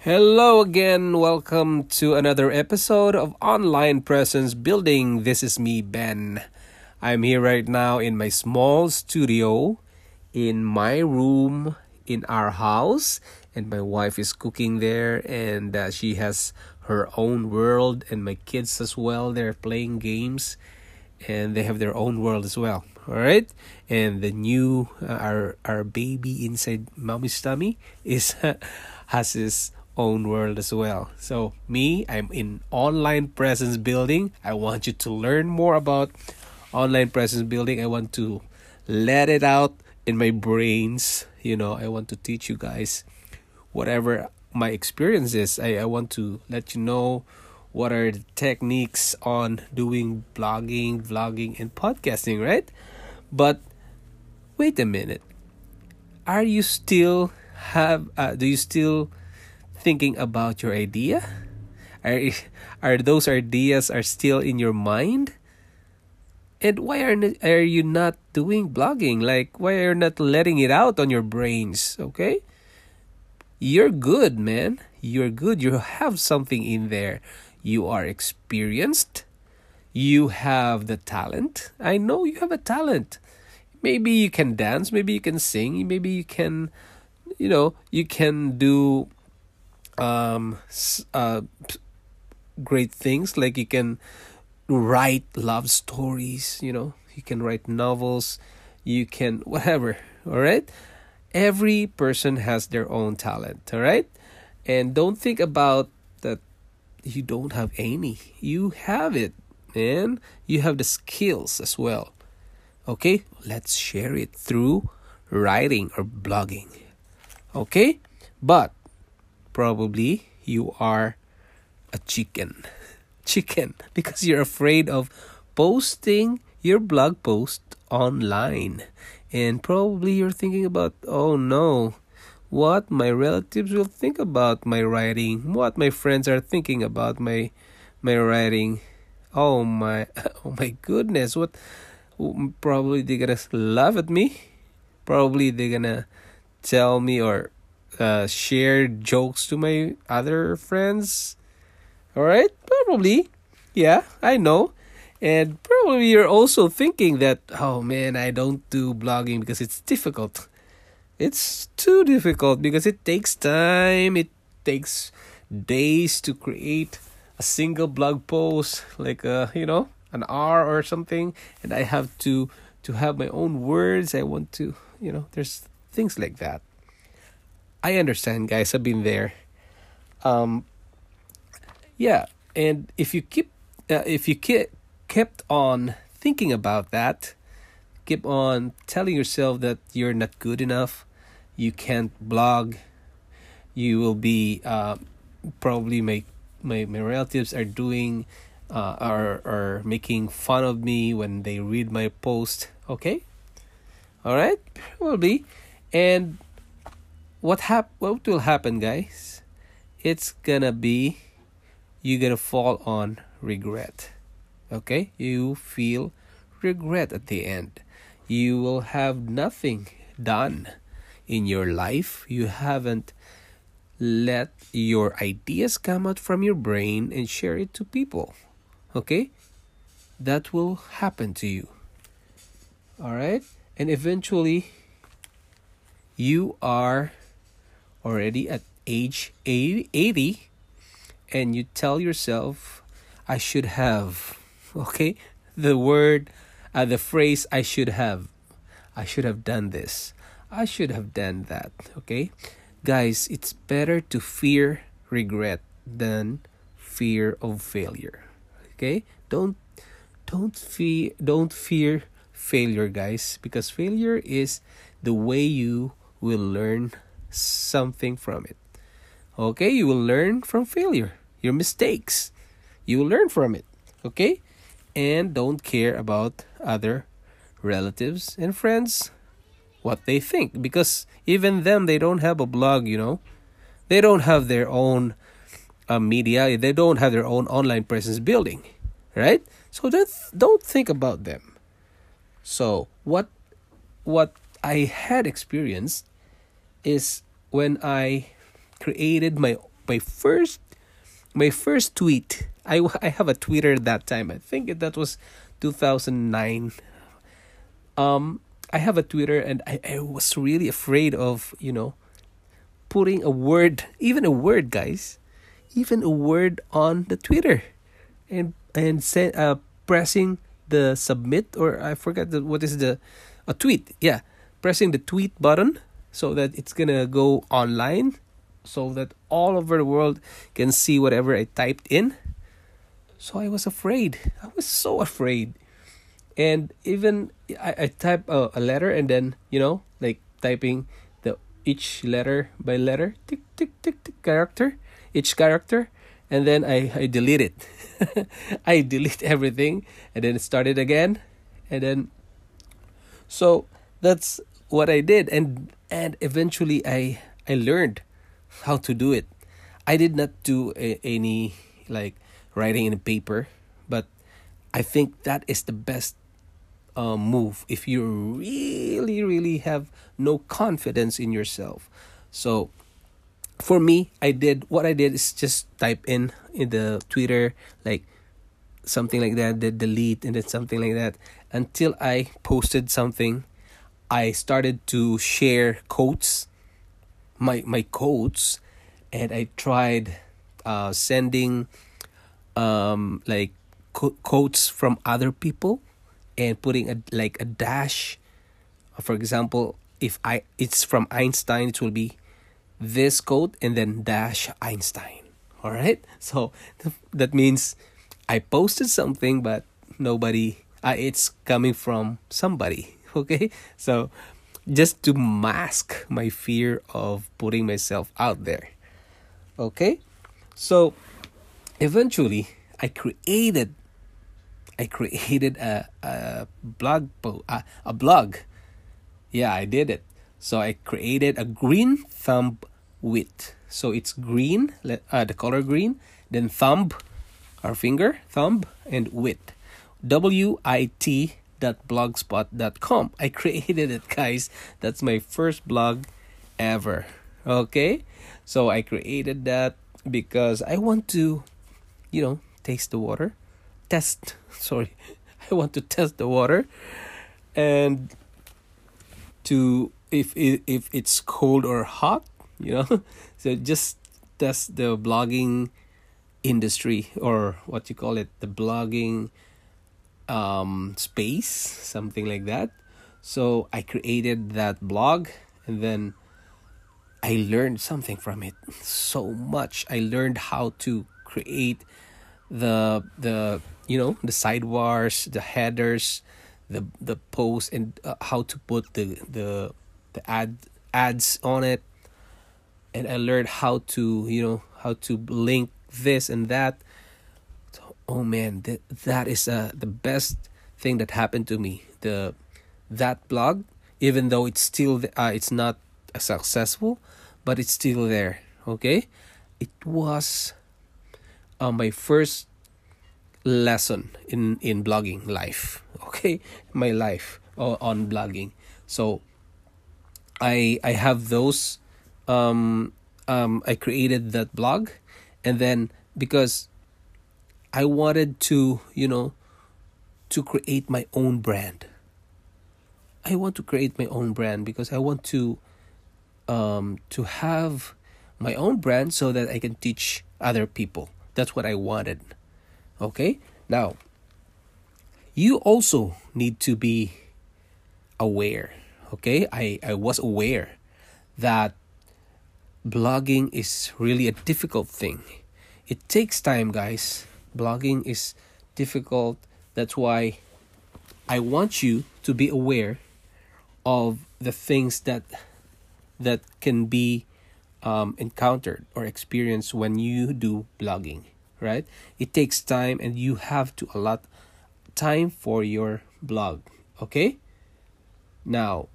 Hello again. Welcome to another episode of Online Presence Building. This is me, Ben. I'm here right now in my small studio in my room in our house, and my wife is cooking there, and uh, she has her own world, and my kids as well. They're playing games, and they have their own world as well. All right, and the new uh, our our baby inside mommy's tummy is has his own world as well. So, me, I'm in online presence building. I want you to learn more about online presence building. I want to let it out in my brains. You know, I want to teach you guys whatever my experience is. I, I want to let you know what are the techniques on doing blogging, vlogging, and podcasting, right? But wait a minute. Are you still have uh, do you still thinking about your idea? Are are those ideas are still in your mind? And why are are you not doing blogging? Like why are you not letting it out on your brains? Okay? You're good, man. You're good. You have something in there. You are experienced. You have the talent. I know you have a talent. Maybe you can dance, maybe you can sing, maybe you can you know, you can do um, uh, great things. Like you can write love stories you know? You can write novels. You can whatever all right? Every person has their own talent all right? And don't think about that you don't have any. You have it man. You have the skills as well. Okay? Let's share it through writing or blogging. Okay? But probably you are a chicken. Chicken because you're afraid of posting your blog post online. And probably you're thinking about, oh no, what my relatives will think about my writing, what my friends are thinking about my my writing. Oh my oh my goodness, what probably they're gonna laugh at me. Probably they're gonna tell me or uh, share jokes to my other friends. All right, probably. Yeah, I know. And probably you're also thinking that, oh man, I don't do blogging because it's difficult. It's too difficult because it takes time, it takes days to create a single blog post, like uh, you know, an hour or something, and I have to to have my own words. I want to, you know, there's things like that. I understand, guys. I've been there. Um, yeah, and if you keep, uh, if you ke- kept on thinking about that, keep on telling yourself that you're not good enough, you can't blog, you will be uh, probably my my my relatives are doing uh, are are making fun of me when they read my post. Okay, all right, probably, and what hap- what will happen guys? It's gonna be you're gonna fall on regret okay? You feel regret at the end. You will have nothing done in your life. You haven't let your ideas come out from your brain and share it to people okay? That will happen to you all right? And eventually you are already at age 80, and you tell yourself, I should have, okay? The word, uh, the phrase, I should have. I should have done this. I should have done that, okay? Guys, it's better to fear regret than fear of failure. Okay? Don't don't fear don't fear failure, guys, because failure is the way you will learn something from it. Okay, you will learn from failure, your mistakes. You will learn from it. Okay? And don't care about other relatives and friends what they think because even them they don't have a blog, you know. They don't have their own uh, media, they don't have their own online presence building, right? So don't don't think about them. So what what I had experienced is when I created my my first my first tweet. I I have a Twitter that time. I think that was 2009. Um I have a Twitter and I, I was really afraid of, you know, putting a word, even a word, guys, even a word on the Twitter and and say, uh, pressing the submit or I forgot the, what is the a tweet. Yeah, pressing the tweet button so that it's gonna go online so that all over the world can see whatever I typed in. So I was afraid. I was so afraid. And even I, I type a, a letter and then, you know, like typing the each letter by letter, tick, tick, tick, tick, character, each character, and then I, I delete it. I delete everything and then start it again. And then, so that's what I did. And, and eventually I, I learned how to do it. I did not do a, any like writing in a paper, but I think that is the best uh, move if you really, really have no confidence in yourself. So, for me, I did what I did is just type in in the Twitter like something like that, then delete and then something like that until I posted something. I started to share quotes my my quotes and I tried uh, sending um, like co- quotes from other people and putting a like a dash. For example if I it's from Einstein it will be this quote and then dash Einstein. All right? So that means I posted something but nobody uh, it's coming from somebody okay so just to mask my fear of putting myself out there. Okay? So eventually I created I created a, a blog a, a blog. Yeah, I did it. So I created a green thumb wit. So it's green, uh, the color green, then thumb, our finger, thumb, and wit. W I T blogspot.com. I created it, guys. That's my first blog ever. Okay? So I created that because I want to, you know, taste the water. Test, sorry. I want to test the water and to if if it's cold or hot, you know. so just test the blogging industry or what you call it, the blogging um, space, something like that. So I created that blog and then I learned something from it so much. I learned how to create the the you know the sidebars, the headers, the the post, and uh, how to put the the the ad ads on it. And I learned how to you know how to link this and that oh man, that that is uh, the best thing that happened to me. The that blog, even though it's still uh, it's not successful, but it's still there. Okay, it was uh, my first lesson in in blogging life. Okay, my life uh, on blogging. So I I have those. Um, um, I created that blog, and then because I wanted to, you know, to create my own brand. I want to create my own brand because I want to um to have my own brand so that I can teach other people. That's what I wanted. Okay? Now, you also need to be aware. Okay? I, I was aware that blogging is really a difficult thing. It takes time, guys blogging is difficult. That's why I want you to be aware of the things that that can be um, encountered or experienced when you do blogging, right? It takes time and you have to allot time for your blog, okay? Now,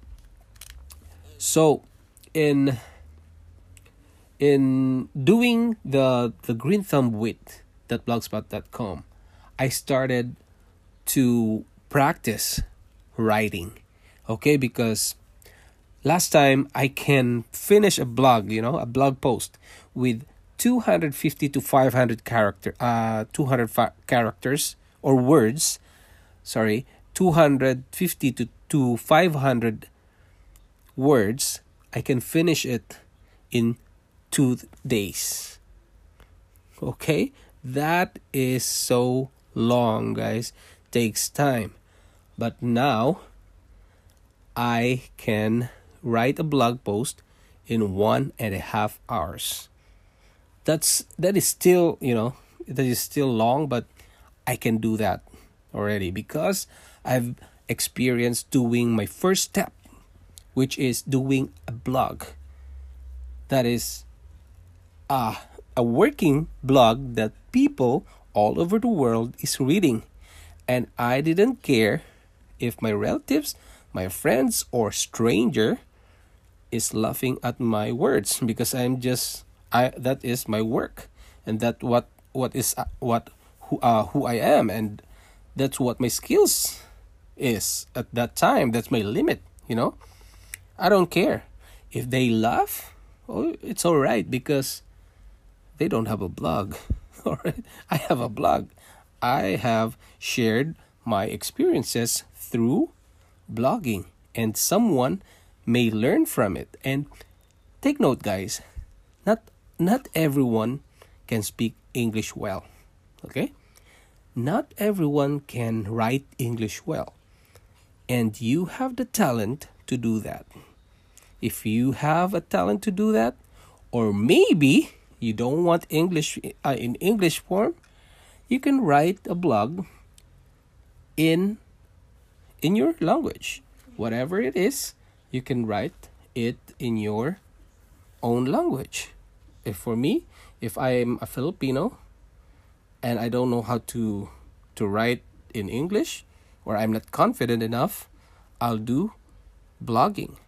so in in doing the the green thumb wit blogspot.com, I started to practice writing. Okay, because last time I can finish a blog, you know, a blog post with 250 to 500 character uh 200 fa- characters or words sorry 250 to, to 500 words i can finish it in two days okay that is so long guys. Takes time. But now i can write a blog post in one and a half hours. That's that is still you know that is still long but i can do that already because i've experienced doing my first step which is doing a blog. That is uh, a working blog that people all over the world is reading and i didn't care if my relatives my friends or stranger is laughing at my words because i'm just I that is my work, and that what what is uh, what who uh, who I am, and that's what my skills is at that time. That's my limit. You know, I don't care if they laugh. Oh, it's all right because they don't have a blog. all right, I have a blog. I have shared my experiences through blogging, and someone may learn from it. And take note, guys. Not not everyone can speak English well. Okay? Not everyone can write English well. And you have the talent to do that. If you have a talent to do that, or maybe you don't want English uh, in English form, you can write a blog in in your language. Whatever it is, you can write it in your own language if for me, if I am a Filipino and I don't know how to to write in English or I'm not confident enough, I'll do blogging.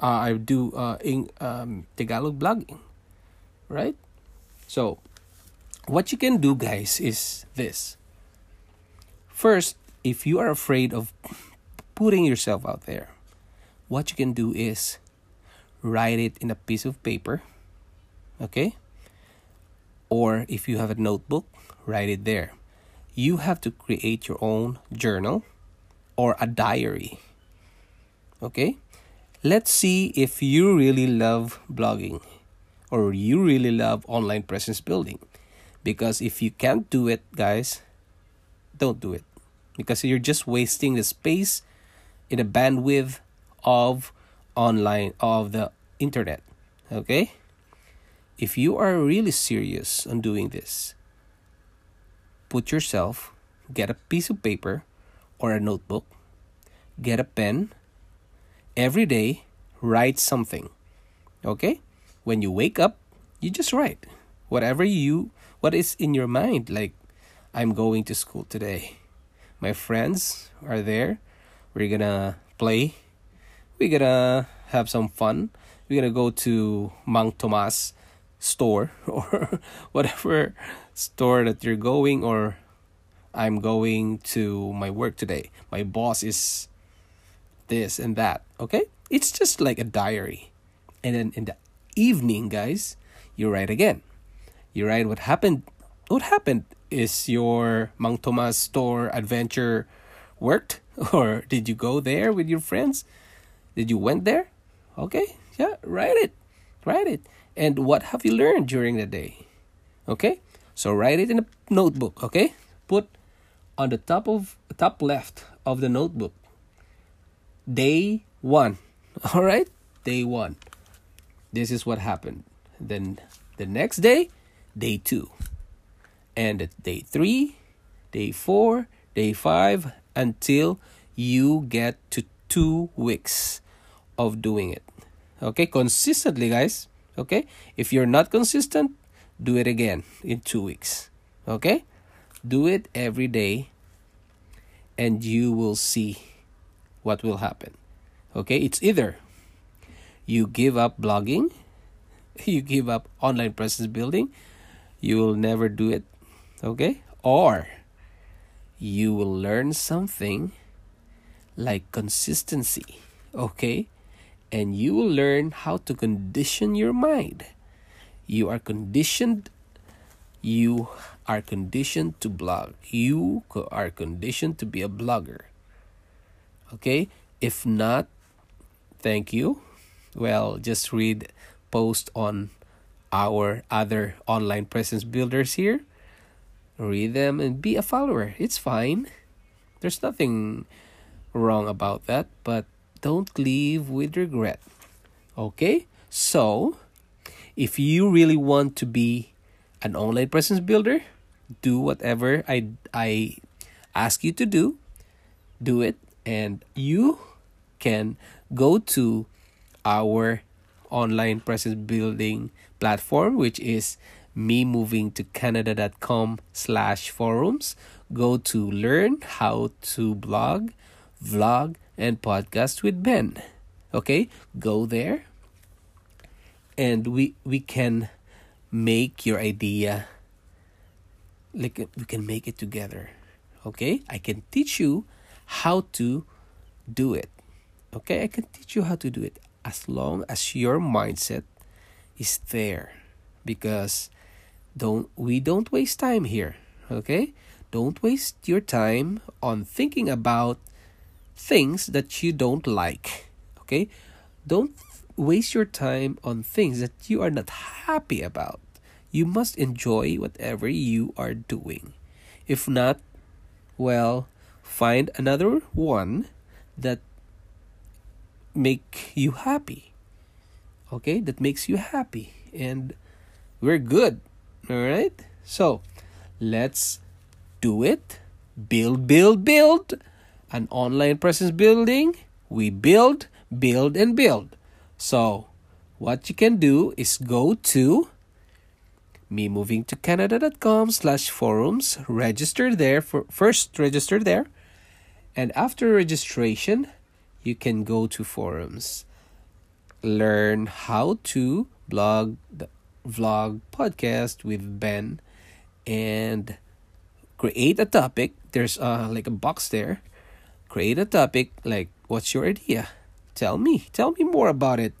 Uh, I do uh, in um, Tagalog blogging, right? So, what you can do, guys, is this. First, if you are afraid of putting yourself out there, what you can do is write it in a piece of paper okay? Or if you have a notebook, write it there. You have to create your own journal or a diary. Okay? Let's see if you really love blogging or you really love online presence building. Because if you can't do it, guys, don't do it. Because you're just wasting the space in the bandwidth of online of the internet. Okay? if you are really serious on doing this, put yourself, get a piece of paper or a notebook, get a pen, every day write something. Okay? When you wake up, you just write whatever you what is in your mind like I'm going to school today. My friends are there. We're going to play. We're going to have some fun. We're going to go to Mang Tomas store or whatever store that you're going or I'm going to my work today. My boss is this and that. Okay? It's just like a diary. And then in the evening, guys, you write again. You write what happened. What happened? Is your Mang Tomas store adventure worked? Or did you go there with your friends? Did you went there? Okay, yeah, write it. Write it and what have you learned during the day. Okay? So write it in a notebook, okay? Put on the top of top left of the notebook. Day 1. All right? Day 1. This is what happened. Then the next day, day 2. And day 3, day 4, day 5 until you get to 2 weeks of doing it. Okay? Consistently, guys Okay? If you're not consistent, do it again in two weeks. Okay? Do it every day and you will see what will happen. Okay? It's either you give up blogging, you give up online presence building, you will never do it. Okay? Or you will learn something like consistency. Okay? And you will learn how to condition your mind. You are conditioned you are conditioned to blog. You are conditioned to be a blogger. Okay? If not, thank you. Well, just read post on our other online presence builders here. Read them and be a follower. It's fine. There's nothing wrong about that, but don't leave with regret. Okay? So, if you really want to be an online presence builder, do whatever I I ask you to do. Do it and you can go to our online presence building platform which is me moving to canada.com slash forums. Go to learn how to blog vlog and podcast with ben. Okay go there. And we we can make your idea. Like we can make it together. Okay i can teach you how to do it. Okay i can teach you how to do it as long as your mindset is there. Because don't we don't waste time here okay? Don't waste your time on thinking about things that you don't like okay? Don't waste your time on things that you are not happy about. You must enjoy whatever you are doing. If not, well, find another one that make you happy. Okay? That makes you happy and we're good. All right? So, let's do it. Build, build, build. An online presence building. We build, build, and build. So, what you can do is go to me moving to canada.com slash forums register there for first register there and after registration you can go to forums learn how to blog vlog podcast with ben and create a topic. There's uh like a box there. Create a topic like what's your idea? Tell me. Tell me more about it.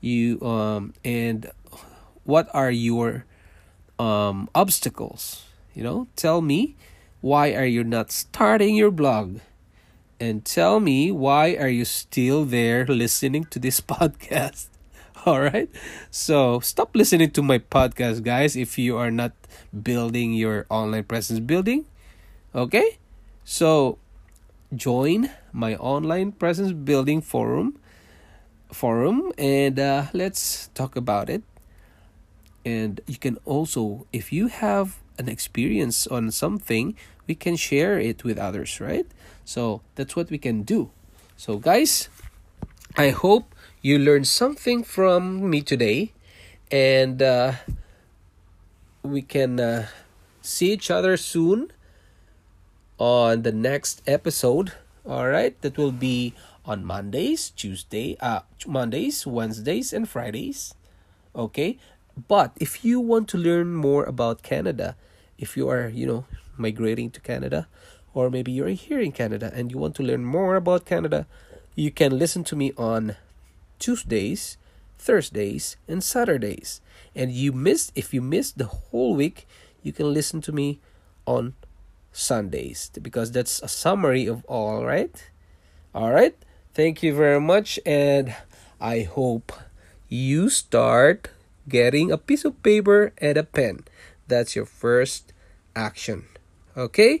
You um and what are your um, obstacles. You know, tell me why are you not starting your blog? And tell me why are you still there listening to this podcast? All right. So stop listening to my podcast, guys, if you are not building your online presence building. Okay? So join my online presence building forum forum and uh, let's talk about it and you can also if you have an experience on something we can share it with others right so that's what we can do. So guys i hope you learned something from me today. And uh, we can uh, see each other soon on the next episode. All right that will be on mondays tuesday uh mondays wednesdays and fridays. Okay? But if you want to learn more about Canada, if you are, you know, migrating to Canada, or maybe you're here in Canada and you want to learn more about Canada, you can listen to me on Tuesdays, Thursdays, and Saturdays. And you missed if you missed the whole week, you can listen to me on Sundays because that's a summary of all, right? All right. Thank you very much and I hope you start getting a piece of paper and a pen. That's your first action. Okay?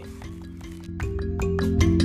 thank you